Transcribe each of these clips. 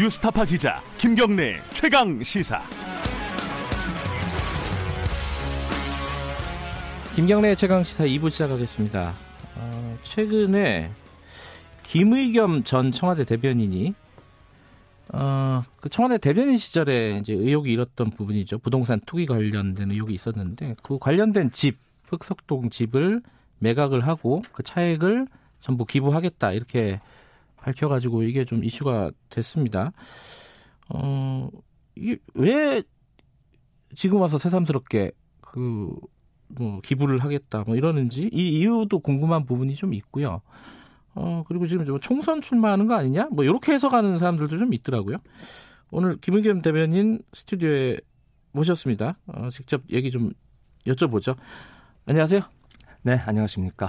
뉴스타파 기자 김경래 최강 시사. 김경래 최강 시사 2부 시작하겠습니다. 어, 최근에 김의겸 전 청와대 대변인이 어, 그 청와대 대변인 시절에 이제 의혹이 일었던 부분이죠. 부동산 투기 관련된 의혹이 있었는데 그 관련된 집 흑석동 집을 매각을 하고 그 차액을 전부 기부하겠다 이렇게 밝혀가지고 이게 좀 이슈가 됐습니다. 어, 이게 왜 지금 와서 새삼스럽게 그, 뭐, 기부를 하겠다, 뭐 이러는지, 이 이유도 궁금한 부분이 좀 있고요. 어, 그리고 지금 좀 총선 출마하는 거 아니냐? 뭐, 이렇게 해석하는 사람들도 좀 있더라고요. 오늘 김의겸 대변인 스튜디오에 모셨습니다. 어, 직접 얘기 좀 여쭤보죠. 안녕하세요. 네, 안녕하십니까.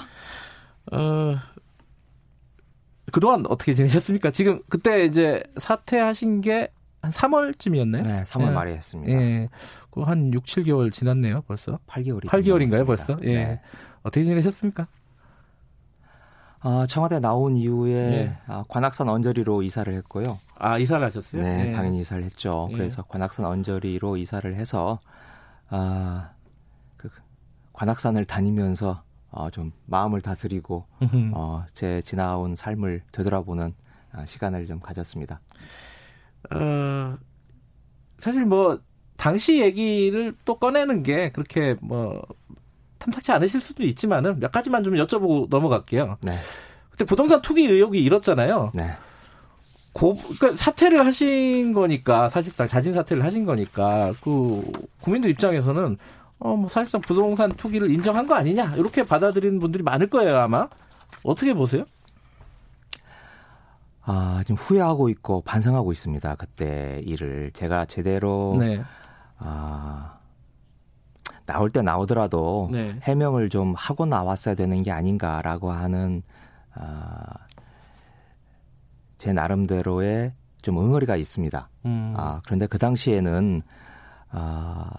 어, 그동안 어떻게 지내셨습니까? 지금 그때 이제 사퇴하신 게 한 3월쯤이었나요? 네, 3월 예. 말에 했습니다. 예. 그한 6, 7개월 지났네요, 벌써. 8개월이 8개월인가요, 벌써? 예. 네. 어떻게 지내셨습니까? 아, 청와대 나온 이후에 예. 아, 관악산 언저리로 이사를 했고요. 아, 이사를 하셨어요? 네, 예. 당연히 이사를 했죠. 예. 그래서 관악산 언저리로 이사를 해서 아, 그 관악산을 다니면서 어, 좀 마음을 다스리고. 어, 제 지나온 삶을 되돌아보는 아, 시간을 좀 가졌습니다. 어, 사실 뭐, 당시 얘기를 또 꺼내는 게 그렇게 뭐, 탐탁치 않으실 수도 있지만은 몇 가지만 좀 여쭤보고 넘어갈게요. 네, 그때 부동산 투기 의혹이 일었잖아요. 네, 고, 그러니까 사퇴를 하신 거니까 사실상 자진 사퇴를 하신 거니까 그 국민들 입장에서는 어 뭐 사실상 부동산 투기를 인정한 거 아니냐 이렇게 받아들이는 분들이 많을 거예요 아마 어떻게 보세요? 아, 지금 후회하고 있고 반성하고 있습니다. 그때 일을 제가 제대로 네, 아, 나올 때 나오더라도 네. 해명을 좀 하고 나왔어야 되는 게 아닌가라고 하는 아, 제 나름대로의 좀 응어리가 있습니다. 음, 아, 그런데 그 당시에는 아,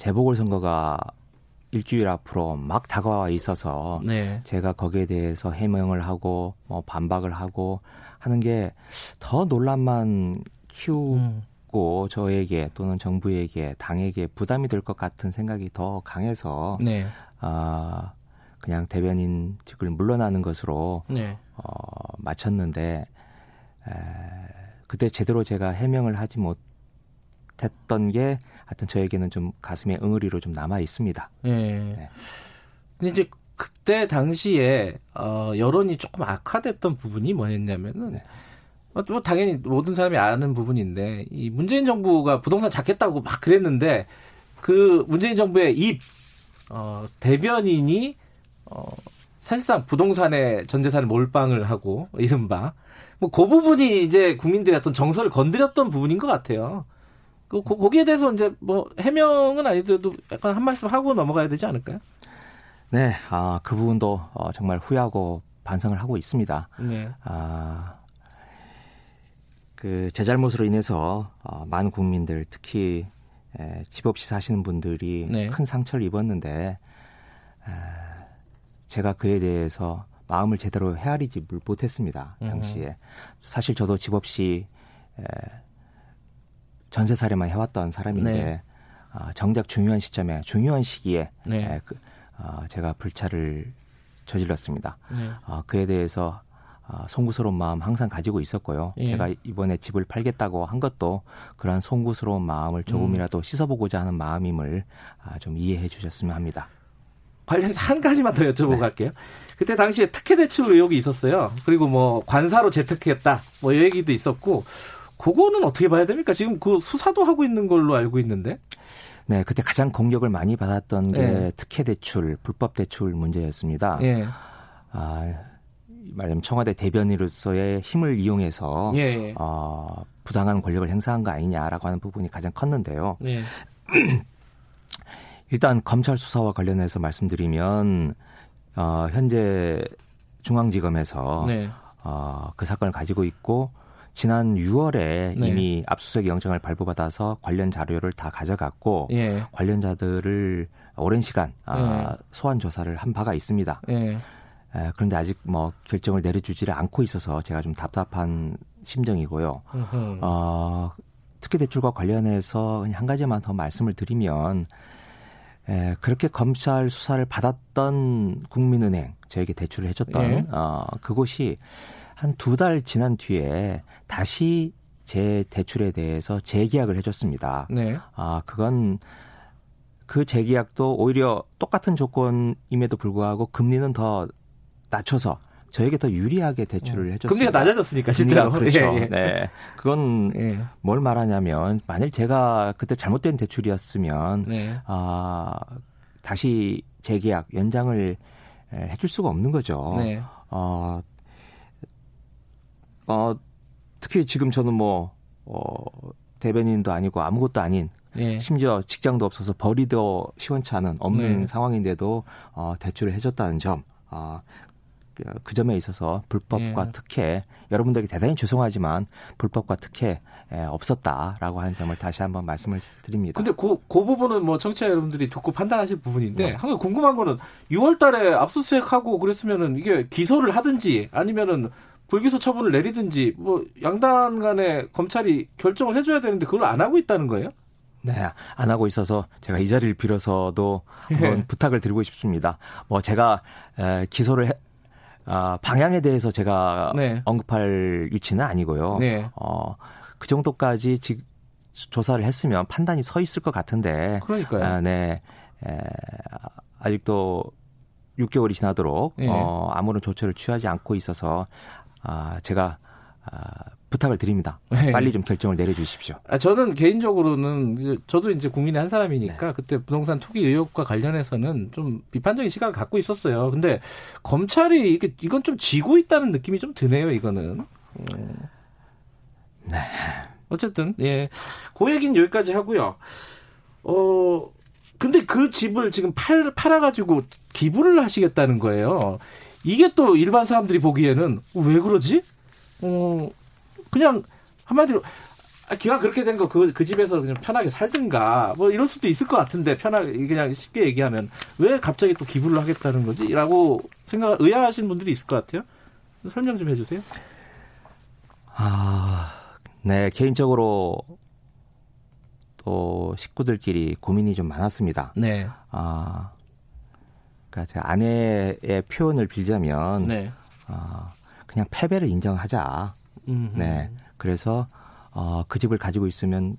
재보궐 선거가 일주일 앞으로 막 다가와 있어서 네, 제가 거기에 대해서 해명을 하고 뭐 반박을 하고 하는 게 더 논란만 키우고 음, 고 저에게 또는 정부에게 당에게 부담이 될 것 같은 생각이 더 강해서 네, 아 그냥 대변인직을 물러나는 것으로 네, 어, 마쳤는데 에, 그때 제대로 제가 해명을 하지 못했던 게 하여튼 저에게는 좀 가슴에 응어리로 좀 남아 있습니다. 네. 네. 근데 이제 그때 당시에 어, 여론이 조금 악화됐던 부분이 뭐였냐면은 네. 어, 뭐 당연히 모든 사람이 아는 부분인데 이 문재인 정부가 부동산 잡겠다고 막 그랬는데 그 문재인 정부의 입 어, 대변인이 어, 사실상 부동산에 전 재산을 몰빵을 하고 이른바 뭐그 부분이 이제 국민들의 어떤 정서를 건드렸던 부분인 것 같아요. 그 거- 거기에 대해서 이제 뭐 해명은 아니더라도 약간 한 말씀 하고 넘어가야 되지 않을까요? 네, 아, 그 부분도 어, 정말 후회하고 반성을 하고 있습니다. 네. 아, 그 제 잘못으로 인해서 어, 많은 국민들 특히 에, 집 없이 사시는 분들이 네. 큰 상처를 입었는데 에, 제가 그에 대해서 마음을 제대로 헤아리지 물- 못했습니다 당시에 사실 저도 집 없이 에, 전세살이만 해왔던 사람인데 네. 아, 정작 중요한 시점에 중요한 시기에 네. 에, 그, 아, 제가 불찰을 저질렀습니다. 네. 아, 그에 대해서 아, 송구스러운 마음 항상 가지고 있었고요. 예. 제가 이번에 집을 팔겠다고 한 것도 그러한 송구스러운 마음을 조금이라도 음. 씻어보고자 하는 마음임을 아, 좀 이해해 주셨으면 합니다. 관련해서 한 가지만 더 여쭤보고 네. 갈게요. 그때 당시에 특혜 대출 의혹이 있었어요. 그리고 뭐 관사로 재특혜했다. 뭐이 얘기도 있었고 그거는 어떻게 봐야 됩니까? 지금 그 수사도 하고 있는 걸로 알고 있는데. 네, 그때 가장 공격을 많이 받았던 게 예. 특혜 대출, 불법 대출 문제였습니다. 예. 아, 말하자면 청와대 대변인으로서의 힘을 이용해서 예. 예. 어, 부당한 권력을 행사한 거 아니냐라고 하는 부분이 가장 컸는데요. 예. 일단 검찰 수사와 관련해서 말씀드리면 어, 현재 중앙지검에서 네. 어, 그 사건을 가지고 있고 지난 6월에 네. 이미 압수수색 영장을 발부받아서 관련 자료를 다 가져갔고 예. 관련자들을 오랜 시간 아, 네. 소환 조사를 한 바가 있습니다. 예. 에, 그런데 아직 뭐 결정을 내려주지를 않고 있어서 제가 좀 답답한 심정이고요. 어, 특히 대출과 관련해서 한 가지만 더 말씀을 드리면 에, 그렇게 검찰 수사를 받았던 국민은행 저에게 대출을 해줬던 예. 어, 그곳이 한 두 달 지난 뒤에 다시 제 대출에 대해서 재계약을 해줬습니다. 네. 아 그건 그 재계약도 오히려 똑같은 조건임에도 불구하고 금리는 더 낮춰서 저에게 더 유리하게 대출을 해줬습니다. 어. 금리가 낮아졌으니까 실제로. 그렇죠. 예, 예. 네. 그건 예. 뭘 말하냐면 만일 제가 그때 잘못된 대출이었으면 네. 아 다시 재계약 연장을 에, 해줄 수가 없는 거죠. 네. 어, 어, 특히 지금 저는 뭐, 어, 대변인도 아니고 아무것도 아닌 예. 심지어 직장도 없어서 벌이도 시원치 않은 없는 네. 상황인데도 어, 대출을 해줬다는 점, 어, 그- 그 점에 있어서 불법과 예. 특혜 여러분들에게 대단히 죄송하지만 불법과 특혜 에, 없었다라고 하는 점을 다시 한번 말씀을 드립니다. 근데 그, 그 부분은 뭐 청취자 여러분들이 듣고 판단하실 부분인데 네. 한 가지 궁금한 거는 6월 달에 압수수색하고 그랬으면은 이게 기소를 하든지 아니면은 불기소 처분을 내리든지 뭐 양단 간에 검찰이 결정을 해줘야 되는데 그걸 안 하고 있다는 거예요? 네, 안 하고 있어서 제가 이 자리를 빌어서도 한번 예. 부탁을 드리고 싶습니다. 뭐 제가 에, 기소를 해, 아, 방향에 대해서 제가 네. 언급할 위치는 아니고요. 네. 어, 그 정도까지 지, 조사를 했으면 판단이 서 있을 것 같은데, 그러니까요. 아, 네, 에, 아직도 6개월이 지나도록 예. 어, 아무런 조처를 취하지 않고 있어서 아, 제가 아, 부탁을 드립니다. 네. 빨리 좀 결정을 내려주십시오. 아, 저는 개인적으로는 저도 이제 국민의 한 사람이니까 네. 그때 부동산 투기 의혹과 관련해서는 좀 비판적인 시각을 갖고 있었어요. 근데 검찰이 이게 이건 좀 지고 있다는 느낌이 좀 드네요. 이거는. 음. 네. 어쨌든 예, 그 얘기는 여기까지 하고요. 어 근데 그 집을 지금 팔 팔아가지고 기부를 하시겠다는 거예요. 이게 또 일반 사람들이 보기에는 왜 그러지? 어 그냥 한마디로 아, 기가 그렇게 된 거 그 그 집에서 그냥 편하게 살든가 뭐 이럴 수도 있을 것 같은데 편하게 그냥 쉽게 얘기하면 왜 갑자기 또 기부를 하겠다는 거지?라고 생각 의아하신 분들이 있을 것 같아요. 설명 좀 해주세요. 아, 네, 개인적으로 또 식구들끼리 고민이 좀 많았습니다. 네, 아, 그러니까 제 아내의 표현을 빌자면, 네, 아, 그냥 패배를 인정하자. 음, 네, 그래서 어, 그 집을 가지고 있으면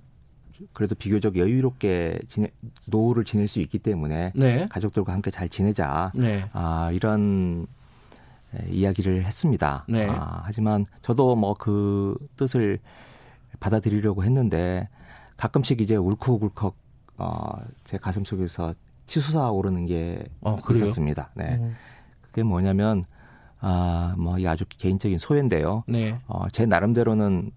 그래도 비교적 여유롭게 지내, 노후를 지낼 수 있기 때문에 네, 가족들과 함께 잘 지내자. 네. 아, 이런 에, 이야기를 했습니다. 네. 아, 하지만 저도 뭐 그 뜻을 받아들이려고 했는데 가끔씩 이제 울컥울컥 어, 제 가슴 속에서 치솟아 오르는 게 어, 그래요? 있었습니다. 네. 음, 그게 뭐냐면 아, 뭐이 아주 개인적인 소회인데요. 네. 어, 제 나름대로는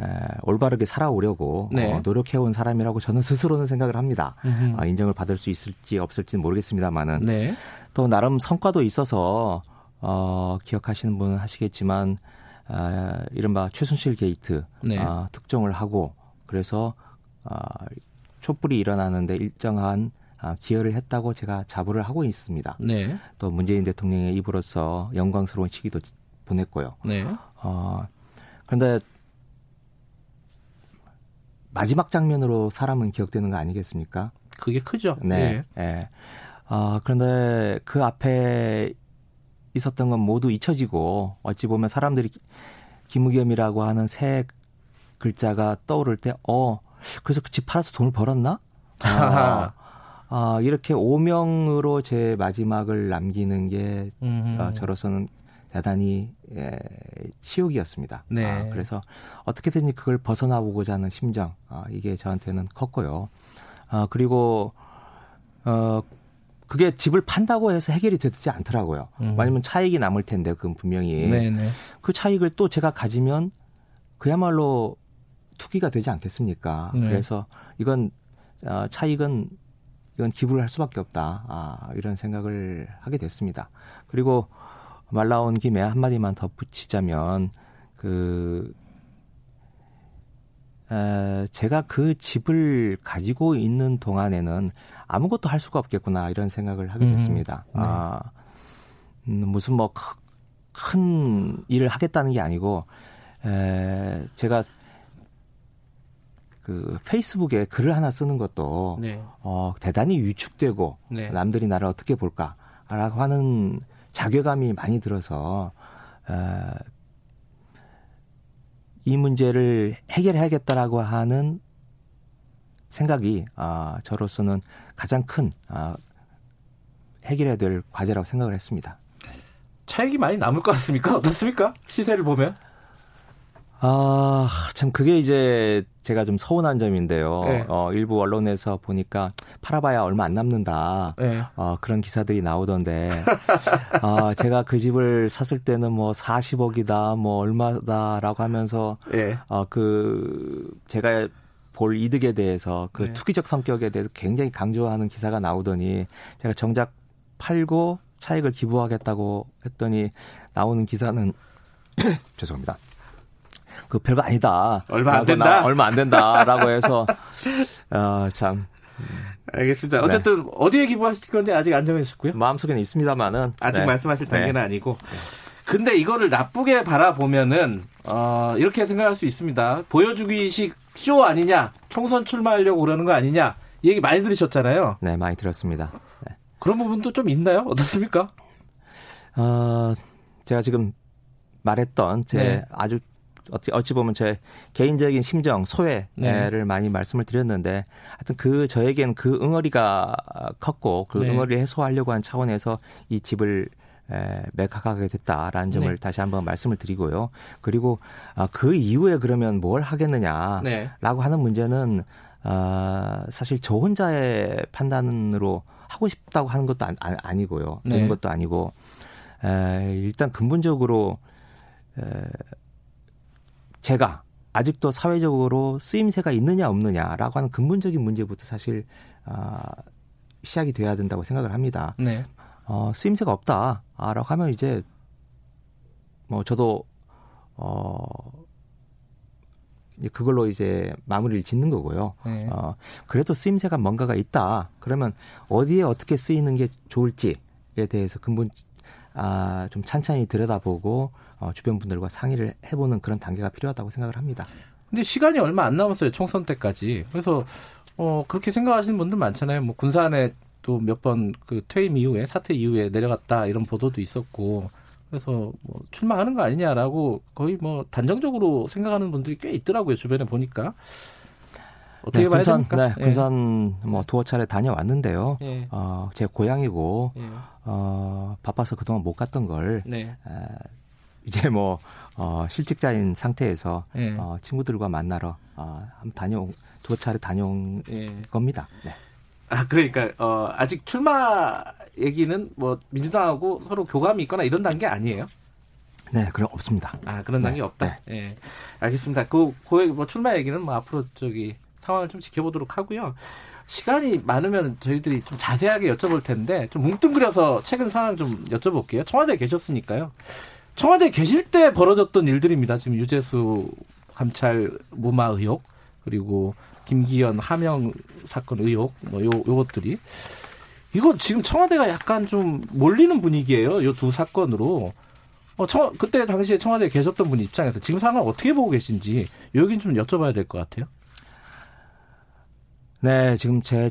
에, 올바르게 살아오려고 네. 어, 노력해온 사람이라고 저는 스스로는 생각을 합니다. 아, 인정을 받을 수 있을지 없을지는 모르겠습니다만은 네. 또 나름 성과도 있어서 어, 기억하시는 분은 하시겠지만 아, 이른바 최순실 게이트 네. 아, 특종을 하고 그래서 아, 촛불이 일어나는데 일정한 아, 기여를 했다고 제가 자부를 하고 있습니다. 네. 또 문재인 대통령의 입으로서 영광스러운 시기도 보냈고요. 네. 어, 그런데 마지막 장면으로 사람은 기억되는 거 아니겠습니까? 그게 크죠. 네. 예. 예. 어, 그런데 그 앞에 있었던 건 모두 잊혀지고 어찌 보면 사람들이 김우겸이라고 하는 새 글자가 떠오를 때, 어, 그래서 그 집 팔아서 돈을 벌었나? 아, 아, 이렇게 오명으로 제 마지막을 남기는 게 음. 어, 저로서는 대단히 예, 치욕이었습니다. 네. 아, 그래서 어떻게든 그걸 벗어나보고자 하는 심정 아, 이게 저한테는 컸고요. 아, 그리고 어 그게 집을 판다고 해서 해결이 되지 않더라고요. 음. 왜냐면 차익이 남을 텐데 그건 분명히 네, 네. 그 차익을 또 제가 가지면 그야말로 투기가 되지 않겠습니까? 네. 그래서 이건 어, 차익은 이건 기부를 할 수밖에 없다. 아, 이런 생각을 하게 됐습니다. 그리고 말 나온 김에 한마디만 덧붙이자면 그 에, 제가 그 집을 가지고 있는 동안에는 아무것도 할 수가 없겠구나 이런 생각을 하게 음, 됐습니다. 네. 아, 음, 무슨 뭐 큰 일을 하겠다는 게 아니고 에, 제가 그 페이스북에 글을 하나 쓰는 것도 네. 어, 대단히 위축되고 네. 남들이 나를 어떻게 볼까라고 하는 자괴감이 많이 들어서 에, 이 문제를 해결해야겠다라고 하는 생각이 아, 저로서는 가장 큰 아, 해결해야 될 과제라고 생각을 했습니다. 차익이 많이 남을 것 같습니까? 어떻습니까? 시세를 보면. 아, 참, 그게 이제 제가 좀 서운한 점인데요. 네. 어, 일부 언론에서 보니까 팔아봐야 얼마 안 남는다. 네. 어, 그런 기사들이 나오던데. 아, 제가 그 집을 샀을 때는 뭐 40억이다, 뭐 얼마다라고 하면서, 예. 어, 그, 제가 볼 이득에 대해서 그 네. 투기적 성격에 대해서 굉장히 강조하는 기사가 나오더니 제가 정작 팔고 차익을 기부하겠다고 했더니 나오는 기사는 죄송합니다. 그 별거 아니다. 얼마 안 된다? 나- 얼마 안 된다라고 해서 어, 참 알겠습니다. 네. 어쨌든 어디에 기부하실 건지 아직 안 정해졌고요. 마음속에는 있습니다만은 아직 네. 말씀하실 네. 단계는 아니고. 근데 이거를 나쁘게 바라보면은 어, 이렇게 생각할 수 있습니다. 보여주기식 쇼 아니냐, 총선 출마하려고 그러는 거 아니냐, 이 얘기 많이 들으셨잖아요. 네, 많이 들었습니다. 네. 그런 부분도 좀 있나요? 어떻습니까? 어, 제가 지금 말했던 제 네. 아주 어찌, 어찌 보면 제 개인적인 심정, 소외를 네. 많이 말씀을 드렸는데 하여튼 그 저에겐 그 응어리가 컸고 그 네. 응어리를 해소하려고 한 차원에서 이 집을 에, 매각하게 됐다라는 점을 네. 다시 한번 말씀을 드리고요. 그리고 아, 그 이후에 그러면 뭘 하겠느냐라고 네. 하는 문제는 아, 사실 저 혼자의 판단으로 하고 싶다고 하는 것도 아, 니고요 네. 되는 것도 아니고 에, 일단 근본적으로 에, 제가 아직도 사회적으로 쓰임새가 있느냐 없느냐라고 하는 근본적인 문제부터 사실 아, 시작이 돼야 된다고 생각을 합니다. 네. 어, 쓰임새가 없다라고 하면 이제 뭐 저도 어 이제 그걸로 이제 마무리를 짓는 거고요. 네. 어 그래도 쓰임새가 뭔가가 있다. 그러면 어디에 어떻게 쓰이는 게 좋을지에 대해서 근본 아 좀 찬찬히 들여다보고 어, 주변 분들과 상의를 해보는 그런 단계가 필요하다고 생각을 합니다. 근데 시간이 얼마 안 남았어요. 총선 때까지. 그래서 어 그렇게 생각하시는 분들 많잖아요. 뭐 군산에 또 몇 번 그 퇴임 이후에 사퇴 이후에 내려갔다 이런 보도도 있었고 그래서 뭐 출마하는 거 아니냐라고 거의 뭐 단정적으로 생각하는 분들이 꽤 있더라고요. 주변에 보니까 어떻게 네, 봐야 군산, 됩니까? 네, 군산 뭐 두어 차례 다녀왔는데요. 예. 예. 어, 제 고향이고 예. 어, 바빠서 그동안 못 갔던 걸 네. 에, 이제 뭐 어, 실직자인 상태에서 예. 어, 친구들과 만나러 어, 한번 다녀 두어 차례 다녀온 예. 겁니다. 네. 아 그러니까 어 아직 출마 얘기는 뭐 민주당하고 서로 교감이 있거나 이런 단계 아니에요? 네, 그럼 없습니다. 아 그런 단계 네, 없다. 예, 알겠습니다. 그, 그, 뭐 출마 얘기는 뭐 앞으로 저기 상황을 좀 지켜보도록 하고요. 시간이 많으면 저희들이 좀 자세하게 여쭤볼 텐데 좀 뭉뚱그려서 최근 상황 좀 여쭤볼게요. 청와대에 계셨으니까요. 청와대에 계실 때 벌어졌던 일들입니다. 지금 유재수 감찰 무마 의혹 그리고 김기현 하명 사건 의혹 뭐 요 요것들이 이거 지금 청와대가 약간 좀 몰리는 분위기예요. 요 두 사건으로. 어, 청, 그때 당시에 청와대에 계셨던 분 입장에서 지금 상황 어떻게 보고 계신지 여긴 좀 여쭤봐야 될 것 같아요. 네, 지금 제,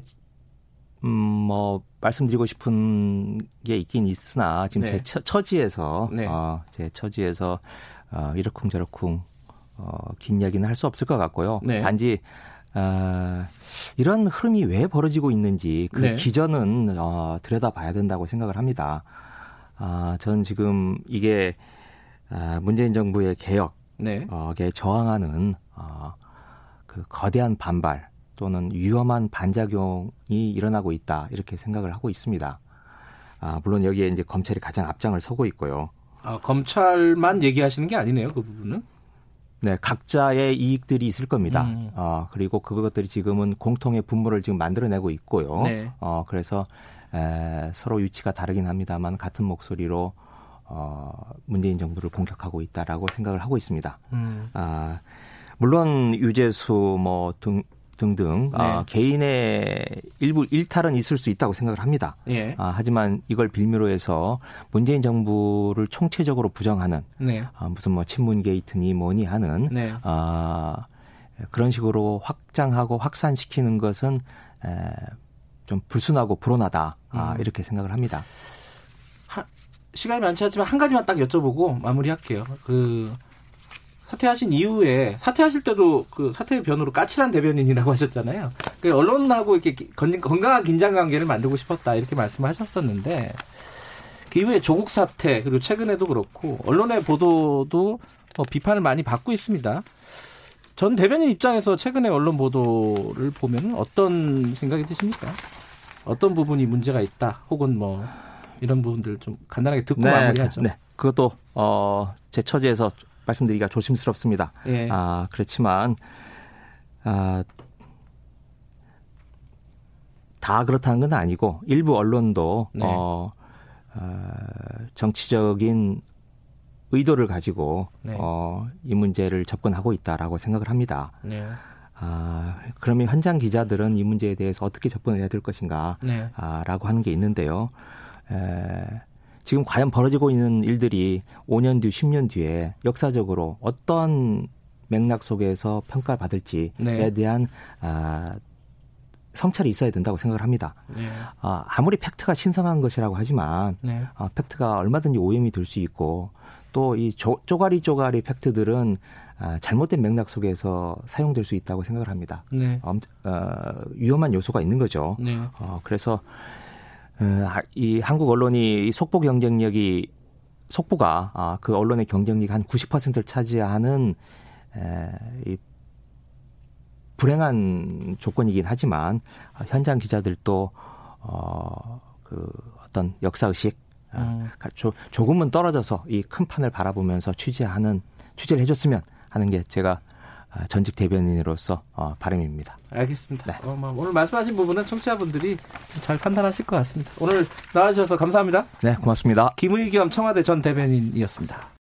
음, 뭐, 말씀드리고 싶은 게 있긴 있으나, 지금 네. 제 처, 처지에서, 네. 어, 제 처지에서, 어, 이러쿵 저러쿵, 어, 긴 이야기는 할 수 없을 것 같고요. 네. 단지, 어, 이런 흐름이 왜 벌어지고 있는지 그 네. 기전은, 어, 들여다봐야 된다고 생각을 합니다. 아, 전 지금 이게, 아, 문재인 정부의 개혁, 네. 에 저항하는 어, 그 거대한 반발 또는 위험한 반작용이 일어나고 있다 이렇게 생각을 하고 있습니다. 아, 물론 여기에 이제 검찰이 가장 앞장을 서고 있고요. 아, 검찰만 얘기하시는 게 아니네요. 그 부분은. 네, 각자의 이익들이 있을 겁니다. 음. 어, 그리고 그것들이 지금은 공통의 분모를 지금 만들어내고 있고요. 네. 어, 그래서 에, 서로 위치가 다르긴 합니다만 같은 목소리로 어, 문재인 정부를 공격하고 있다라고 생각을 하고 있습니다. 음. 아, 물론 유재수 뭐 등 등등 네. 아, 개인의 일부 일탈은 있을 수 있다고 생각을 합니다. 예. 아, 하지만 이걸 빌미로 해서 문재인 정부를 총체적으로 부정하는 네. 아, 무슨 뭐 친문 게이트니 뭐니 하는 네. 아, 그런 식으로 확장하고 확산시키는 것은 에, 좀 불순하고 불온하다 아, 음. 이렇게 생각을 합니다. 하, 시간이 많지 않지만 한 가지만 딱 여쭤보고 마무리할게요. 그 사퇴하신 이후에 사퇴하실 때도 그 사퇴의 변호로 까칠한 대변인이라고 하셨잖아요. 그 언론하고 이렇게 건강한 긴장 관계를 만들고 싶었다 이렇게 말씀하셨었는데 그 이후에 조국 사태 그리고 최근에도 그렇고 언론의 보도도 뭐 비판을 많이 받고 있습니다. 전 대변인 입장에서 최근에 언론 보도를 보면 어떤 생각이 드십니까? 어떤 부분이 문제가 있다 혹은 뭐 이런 부분들 좀 간단하게 듣고 네, 마무리하죠. 네. 그것도 어, 제 처지에서 말씀드리기가 조심스럽습니다. 예. 아, 그렇지만 아, 다 그렇다는 건 아니고 일부 언론도 네. 어, 어, 정치적인 의도를 가지고 네. 어, 이 문제를 접근하고 있다라고 생각을 합니다. 네. 아, 그러면 현장 기자들은 이 문제에 대해서 어떻게 접근을 해야 될 것인가, 네. 아, 라고 하는 게 있는데요. 에, 지금 과연 벌어지고 있는 일들이 5년 뒤, 10년 뒤에 역사적으로 어떤 맥락 속에서 평가를 받을지에 네. 대한 아, 성찰이 있어야 된다고 생각을 합니다. 네. 아, 아무리 팩트가 신성한 것이라고 하지만 네. 아, 팩트가 얼마든지 오염이 될 수 있고 또 이 쪼가리 쪼가리 팩트들은 아, 잘못된 맥락 속에서 사용될 수 있다고 생각을 합니다. 네. 어, 어, 위험한 요소가 있는 거죠. 네. 어, 그래서 어, 이 한국 언론이 속보 경쟁력이 속보가 아, 그 언론의 경쟁력 한 90%를 차지하는 에, 이 불행한 조건이긴 하지만 어, 현장 기자들도 어, 그 어떤 역사 의식 아, 음. 조, 조금은 떨어져서 이 큰 판을 바라보면서 취재하는 취재를 해줬으면 하는 게 제가 아, 전직 대변인으로서 어, 바람입니다. 알겠습니다. 네. 어, 뭐 오늘 말씀하신 부분은 청취자분들이 잘 판단하실 것 같습니다. 오늘 나와주셔서 감사합니다. 네, 고맙습니다. 김의겸 청와대 전 대변인이었습니다.